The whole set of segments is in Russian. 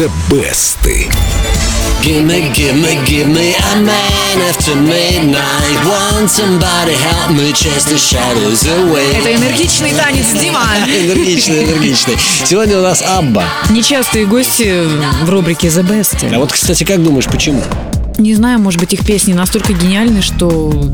The Best. Gimme, gimme, give me a man after midnight. Want somebody help me chase the shadows away. Это энергичный танец Дима. Энергичный, энергичный. Сегодня у нас Абба. Нечастые гости в рубрике The Best. А вот, кстати, как думаешь, почему? Не знаю, может быть, их песни настолько гениальны, что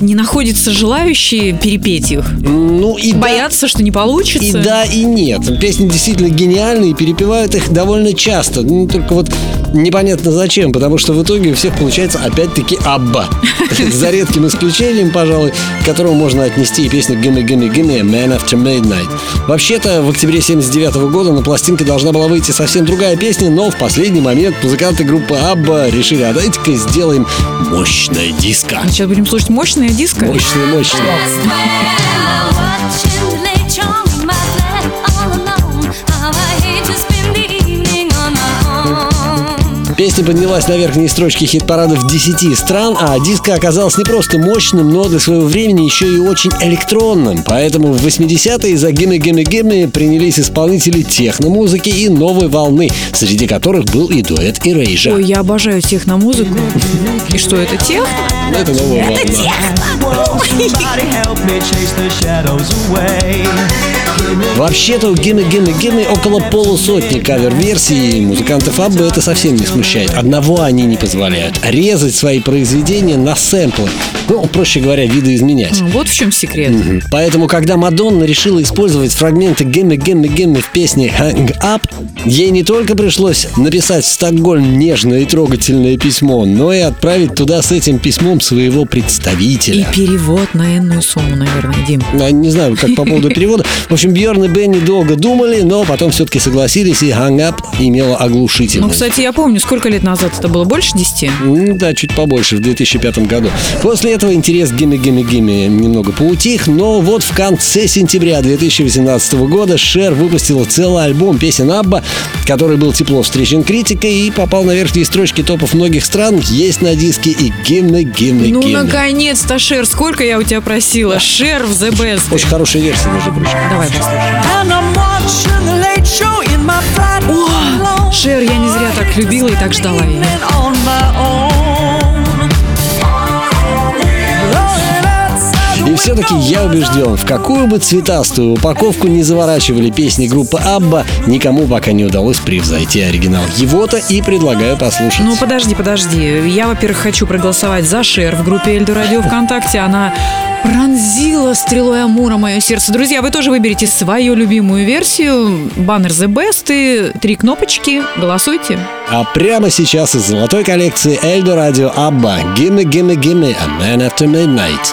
не находятся желающие перепеть их. Ну и да, Боятся, что не получится. и да, и нет. Песни действительно гениальные, и перепевают их довольно часто. Ну, только вот непонятно зачем, потому что в итоге у всех получается опять-таки Абба. За редким исключением, пожалуй, к которому можно отнести и песню «Gimme, gimme, gimme, Man After Midnight». Вообще-то, в октябре 79 года на пластинке должна была выйти совсем другая песня, но в последний момент музыканты группы Абба решили, а давайте-ка сделаем мощное диско. Сейчас будем слушать мощное диско. Мощное, мощное. Песня поднялась на верхние строчки хит-парадов 10 стран, а диско оказалось не просто мощным, но для своего времени еще и очень электронным. Поэтому в 80-е за «Gimme Gimme Gimme» принялись исполнители техно-музыки и новой волны, среди которых был и дуэт Эрейжа. Ой, я обожаю техно-музыку. И что, это тех? Ну, Это новая волна. Somebody help Вообще-то у Gimme Gimme Gimme около полусотни кавер-версий, и музыкантов Абба это совсем не смущает. Одного они не позволяют. Резать свои произведения на сэмплы. Ну, проще говоря, видоизменять. Ну, Вот в чем секрет. Поэтому, когда Мадонна решила использовать фрагменты «Gimme, gimme, gimme» в песне «Hang Up», ей не только пришлось написать в Стокгольм нежное и трогательное письмо, но и отправить туда с этим письмом своего И представителя. перевод на энную сумму, наверное, Дим. А, Не знаю, как по поводу перевода. В общем, Бьерн и Бенни долго думали, но потом все-таки согласились, и «Hang Up» имела Ну, оглушительную. кстати, я помню, сколько лет назад это было? Больше 10? М, Да, чуть побольше, в 2005 году. После этого интерес к Гимми Гимми Гимми немного поутих, но вот в конце сентября 2018 года Шер выпустила целый альбом песен Абба, который был тепло встречен критикой и попал на верхние строчки топов многих стран. Есть на диске и Гимми Гимми Ну, Гимми. наконец-то, Шер, сколько я у тебя просила? Шер в The Best. Очень хорошая версия, между прочим. Давай послушаем. Alone. Шер, я не зря так любила и так ждала ее. И все-таки я убежден, в какую бы цветастую упаковку не заворачивали песни группы Абба, никому пока не удалось превзойти оригинал. Его-то и предлагаю послушать. Ну, подожди, подожди. Я, во-первых, хочу проголосовать за Шер в группе Эльду Радио ВКонтакте. Она пронзила стрелой Амура мое сердце. Друзья, вы тоже выберите свою любимую версию. Баннер The Best и три кнопочки. Голосуйте. А прямо сейчас из золотой коллекции Эльдо Радио Абба «Gimme, gimme, gimme, a man after midnight».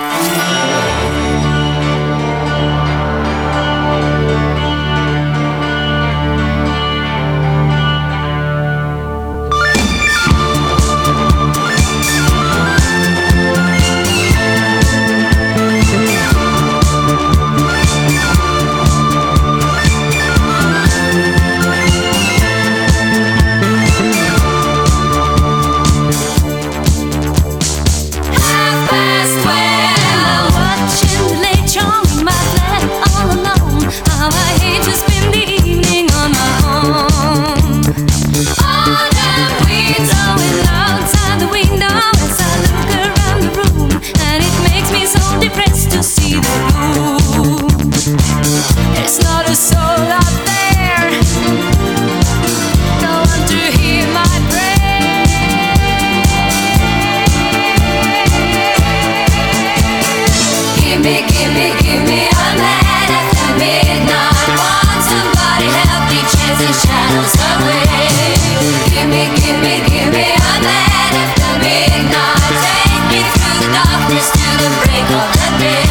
To the break of the day.